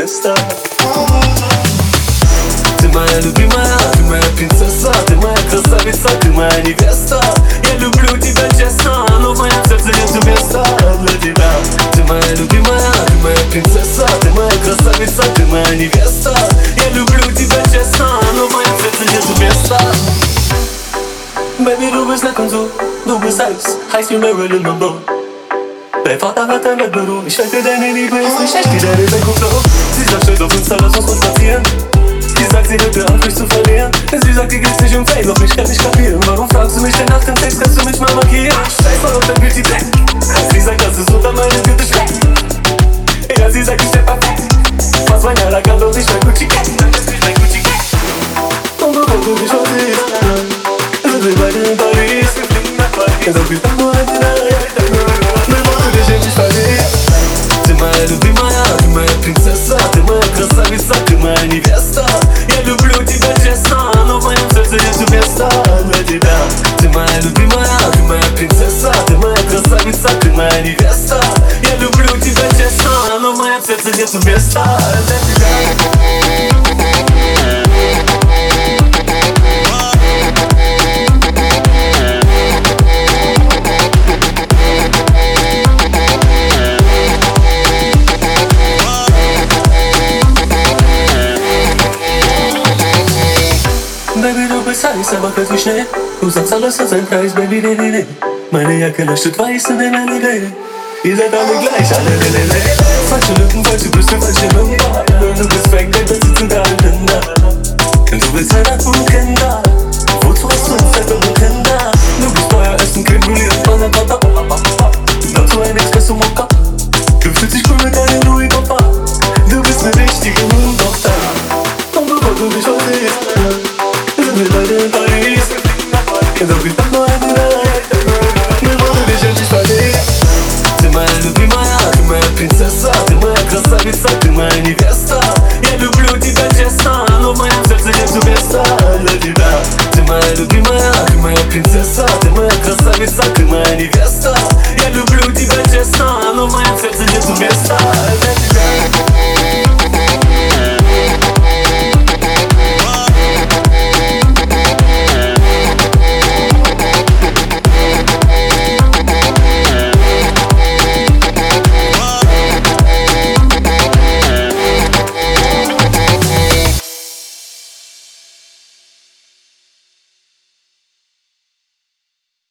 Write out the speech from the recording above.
место Ты моя любимая, ты моя принцесса Ты моя красавица, ты моя невеста Я люблю тебя честно, но в моем сердце нет места для тебя Ты моя любимая, ты моя принцесса Ты моя красавица, ты моя невеста. Baby, du bist lecker so, du bist heiß, heiß wie Marilyn Monroe. Dein Vater hat ein Wettbewerb, ich wette, deine Liebe ist nicht echt wie deine Beckenflow Sie sagt, stell auf Insta, lass uns was passieren Sie sagt, sie hört auf, mich zu verlieren. Sie sagt, dir geht's nicht um Fame, doch ich kann nicht kapieren. Warum fragst du mich denn nach dem Text, kannst du mich mal markieren? Scheiß mal auf dein Beauty Black. Sie sagt, das ist unter meine Güte schlecht Ja, sie sagt, ich stepp perfekt. Was mein Herr, kann doch nicht mein Gucci Gang. Und bevor du dich versiehst mich verliebst Ты моя ты моя принцесса Ты моя красавица, ты моя невеста Я люблю тебя честно, но в моем сердце нету места для тебя Ты моя любимая, ты моя принцесса Ты моя красавица, ты моя невеста. Я люблю тебя честно, но в моем нету места. для стали собака смешная Тузом сала сузом край с бэби не не не Мене я калаш тут твои сыны на лиге И за там иглай шале ле ле ле Фачу лукм фачу брусу фачу лум Nu vezi fecte pe ți da gânda. Când tu vezi era cu cânda Vot o sunt fete cu cânda Nu vezi toia es în când nu-i la tata Dar tu ai nex că sunt moca Când fetici cu mine care nu-i papa Nu vezi merești că nu-mi doctor Am văzut de șoase. Красавица, ты моя невеста Я люблю тебя честно, но в моем сердце нету места для тебя Ты моя любимая, ты моя принцесса Ты моя красавица, ты моя невеста Я люблю тебя честно, но моем сердце нету места для